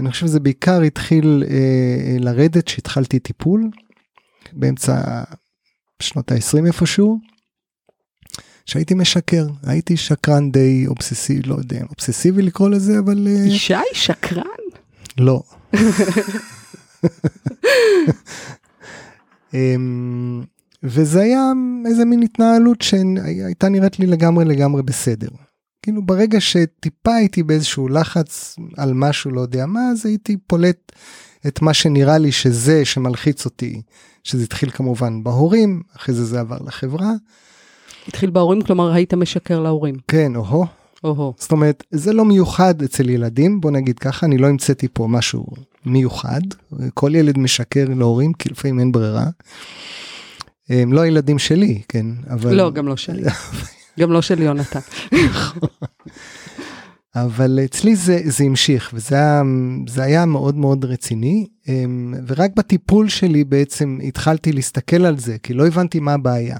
אני חושב שזה בעיקר התחיל אה, לרדת כשהתחלתי טיפול, באמצע שנות ה-20 איפשהו, שהייתי משקר, הייתי שקרן די אובססיבי, לא יודע, אובססיבי לקרוא לזה, אבל אה, ישי שקרן? לא. אמ, וזה היה איזה מין התנהלות שהייתה נראית לי לגמרי לגמרי בסדר. כאילו ברגע שטיפה הייתי באיזשהו לחץ על משהו לא יודע מה אז הייתי פולט את מה שנראה לי שזה שמלחיץ אותי שזה התחיל כמובן בהורים אחרי זה זה עבר לחברה התחיל בהורים, כלומר היית משקר להורים. כן או-הו או-הו. זאת אומרת זה לא מיוחד אצל ילדים בוא נגיד ככה אני לא המצאתי פה משהו מיוחד כל ילד משקר להורים כי לפעמים אין ברירה. הם לא הילדים שלי כן אבל לא, גם לא שלי. גם לא של יונתן. אבל אצלי זה זה המשיך וזה היה, זה היה מאוד מאוד רציני אמ, ורק בטיפול שלי בעצם התחלתי להסתכל על זה כי לא הבנתי מה הבעיה.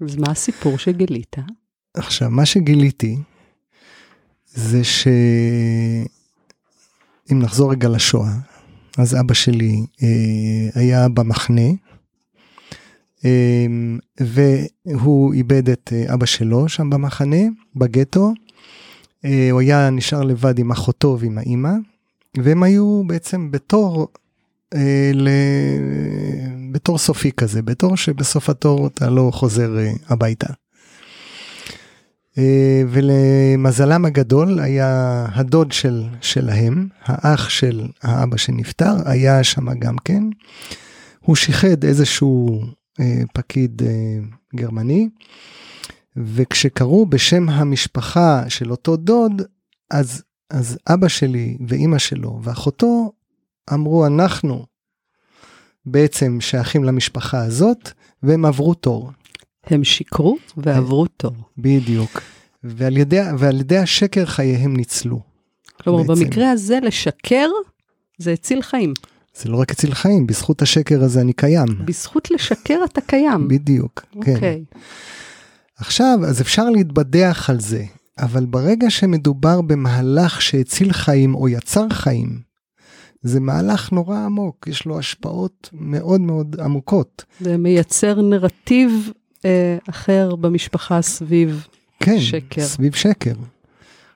אז מה הסיפור שגילית? עכשיו מה שגיליתי זה שאם נחזור רגע לשואה אז אבא שלי אה, היה במחנה אה, והוא איבד את אה, אבא שלו שם במחנה בגטו. אה, הוא היה נשאר לבד עם אחותו ועם האימא והם היו בעצם בתור אה, ל... בתור סופי כזה בתור שבסוף התור אתה לא חוזר אה, הביתה. אה, ולמזלם הגדול היה הדוד של שלהם האח של האבא שנפטר היה שם גם כן. הוא שיחד איזשהו אה, פקיד אה, גרמני וכשקראו בשם המשפחה של אותו דוד אז אז אבא שלי ואימא שלו ואחותו אמרו אנחנו בעצם שייכים למשפחה הזאת והם עברו תור. הם שיקרו ועברו תור. בדיוק. ועל ידי, ועל ידי השקר חייהם ניצלו. כלומר, בעצם. במקרה הזה לשקר זה הציל חיים. זה לא רק הציל חיים, בזכות השקר הזה אני קיים. בזכות לשקר אתה קיים. בדיוק, כן. אוקיי. עכשיו, אז אפשר להתבדח על זה, אבל ברגע שמדובר במהלך שהציל חיים או יצר חיים, זה מהלך נורא עמוק, יש לו השפעות מאוד מאוד עמוקות. זה מייצר נרטיב אה, אחר במשפחה סביב כן, שקר. סביב שקר.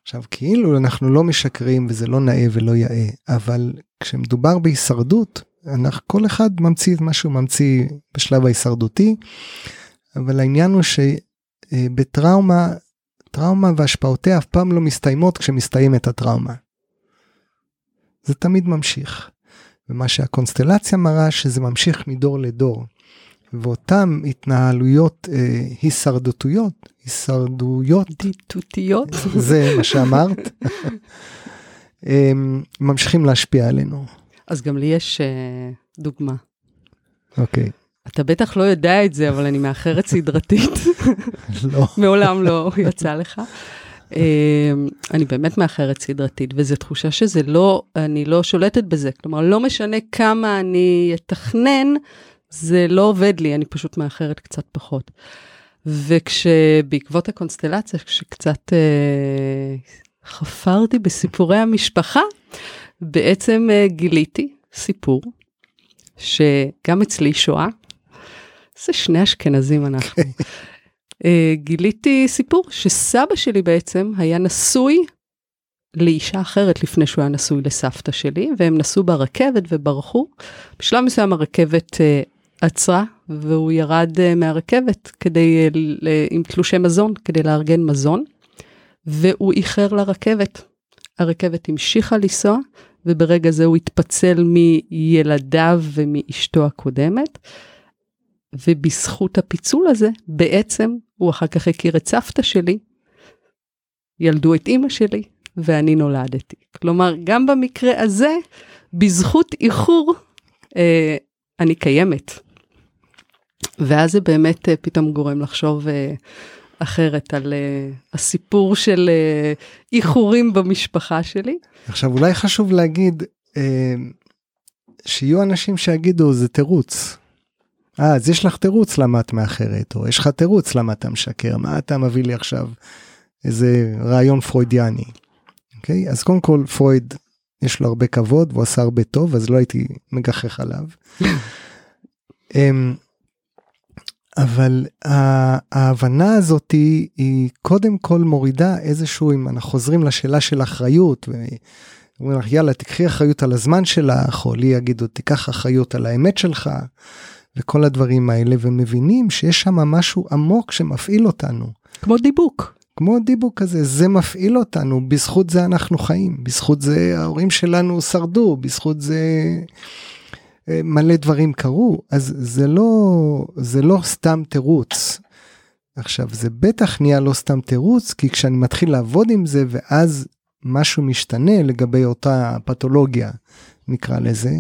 עכשיו, כאילו אנחנו לא משקרים וזה לא נאה ולא יאה, אבל כשמדובר בהישרדות, אנחנו, כל אחד ממציא את מה שהוא ממציא בשלב ההישרדותי, אבל העניין הוא שבטראומה, טראומה והשפעותיה אף פעם לא מסתיימות כשמסתיימת הטראומה. זה תמיד ממשיך. ומה שהקונסטלציה מראה שזה ממשיך מדור לדור. ואותן התנהלויות אה, הישרדותיות, הישרדויות, דיטוטיות. זה מה שאמרת, הם ממשיכים להשפיע עלינו. אז גם לי יש אה, דוגמה. אוקיי, אתה בטח לא יודע את זה, אבל אני מאחרת סדרתית. לא, מעולם לא יצא לך. אה, אני באמת מאחרת סדרתית, וזו תחושה שזה לא, אני לא שולטת בזה. כלומר, לא משנה כמה אני אתכנן, זה לא עובד לי, אני פשוט מאחרת קצת פחות. וכשבעקבות הקונסטלציה, כשקצת אה, חפרתי בסיפורי המשפחה, בעצם אה, גיליתי סיפור שגם אצלי שואה, זה שני אשכנזים אנחנו. אה, גיליתי סיפור שסבא שלי בעצם היה נשוי לאישה אחרת לפני שהוא היה נשוי לסבתא שלי, והם נסעו ברכבת וברחו. בשלב מסוים הרכבת uh, עצרה, והוא ירד uh, מהרכבת כדי, uh, עם תלושי מזון, כדי לארגן מזון, והוא איחר לרכבת. הרכבת המשיכה לנסוע, וברגע זה הוא התפצל מילדיו ומאשתו הקודמת, ובזכות הפיצול הזה, בעצם הוא אחר כך הכיר את סבתא שלי, ילדו את אימא שלי, ואני נולדתי. כלומר, גם במקרה הזה, בזכות איחור, אה, אני קיימת. ואז זה באמת אה, פתאום גורם לחשוב אה, אחרת על אה, הסיפור של אה, איחורים במשפחה שלי. עכשיו אולי חשוב להגיד אה, שיהיו אנשים שיגידו זה תירוץ. אה, אז יש לך תירוץ למה את מאחרת, או יש לך תירוץ למה אתה משקר, מה אתה מביא לי עכשיו איזה רעיון פרוידיאני. אוקיי? אז קודם כל פרויד יש לו הרבה כבוד והוא עשה הרבה טוב אז לא הייתי מגחך עליו. אמ, אבל ההבנה הזאת היא, היא קודם כל מורידה איזשהו אם אנחנו חוזרים לשאלה של אחריות. ואומרים לך יאללה תקחי אחריות על הזמן שלך או לי יגידו תיקח אחריות על האמת שלך וכל הדברים האלה ומבינים שיש שם משהו עמוק שמפעיל אותנו. כמו דיבוק. כמו דיבוק כזה, זה מפעיל אותנו, בזכות זה אנחנו חיים, בזכות זה ההורים שלנו שרדו, בזכות זה אה, מלא דברים קרו, אז זה לא, זה לא סתם תירוץ. עכשיו זה בטח נהיה לא סתם תירוץ, כי כשאני מתחיל לעבוד עם זה ואז משהו משתנה לגבי אותה פתולוגיה, נקרא לזה,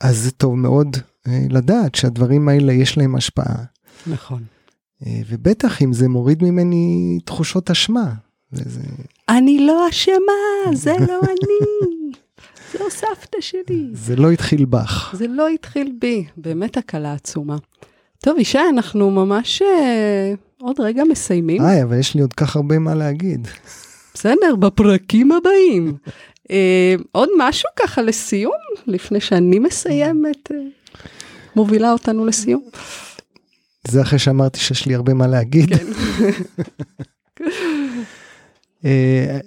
אז זה טוב מאוד לדעת שהדברים האלה יש להם השפעה. נכון. אה, ובטח אם זה מוריד ממני תחושות אשמה. וזה... אני לא אשמה, זה לא אני. זו סבתא שלי. זה לא התחיל בך. זה לא התחיל בי, באמת הקלה עצומה. טוב, ישי, אנחנו ממש אה, עוד רגע מסיימים. היי, אבל יש לי עוד כך הרבה מה להגיד. בסדר, בפרקים הבאים. אה, עוד משהו ככה לסיום, לפני שאני מסיימת, אה, מובילה אותנו לסיום. זה אחרי שאמרתי שיש לי הרבה מה להגיד. כן. uh,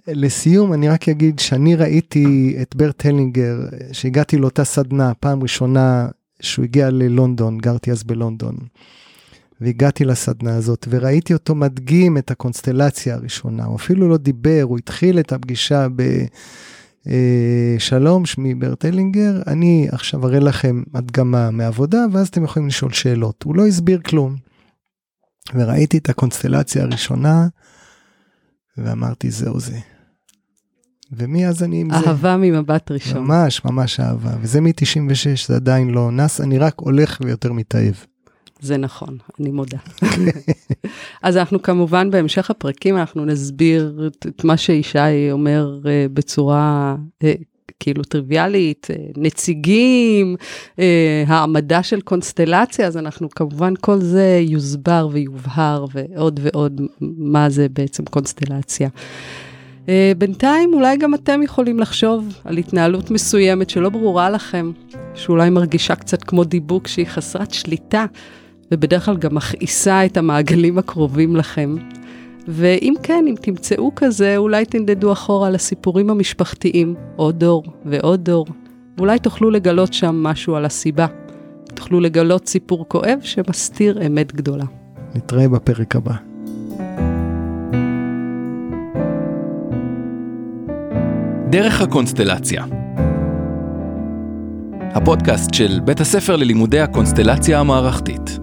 לסיום אני רק אגיד שאני ראיתי את ברט הלינגר שהגעתי לאותה סדנה פעם ראשונה שהוא הגיע ללונדון גרתי אז בלונדון. והגעתי לסדנה הזאת וראיתי אותו מדגים את הקונסטלציה הראשונה הוא אפילו לא דיבר הוא התחיל את הפגישה ב... אה, שלום, שמי ברט אלינגר, אני עכשיו אראה לכם הדגמה מעבודה ואז אתם יכולים לשאול שאלות. הוא לא הסביר כלום. וראיתי את הקונסטלציה הראשונה ואמרתי זהו זה. ומאז אני עם אהבה זה. אהבה ממבט ראשון. ממש ממש אהבה וזה מ-96 זה עדיין לא נס אני רק הולך ויותר מתאהב. זה נכון, אני מודה. אז אנחנו כמובן בהמשך הפרקים אנחנו נסביר את מה שישי אומר uh, בצורה uh, כאילו טריוויאלית, uh, נציגים, העמדה של קונסטלציה, אז אנחנו כמובן כל זה יוסבר ויובהר ועוד ועוד מה זה בעצם קונסטלציה. בינתיים אולי גם אתם יכולים לחשוב על התנהלות מסוימת שלא ברורה לכם, שאולי מרגישה קצת כמו דיבוק שהיא חסרת שליטה. ובדרך כלל גם מכעיסה את המעגלים הקרובים לכם. ואם כן, אם תמצאו כזה, אולי תנדדו אחורה לסיפורים המשפחתיים, עוד דור ועוד דור, ואולי תוכלו לגלות שם משהו על הסיבה. תוכלו לגלות סיפור כואב שמסתיר אמת גדולה. נתראה בפרק הבא. דרך הקונסטלציה הפודקאסט של בית הספר ללימודי הקונסטלציה המערכתית.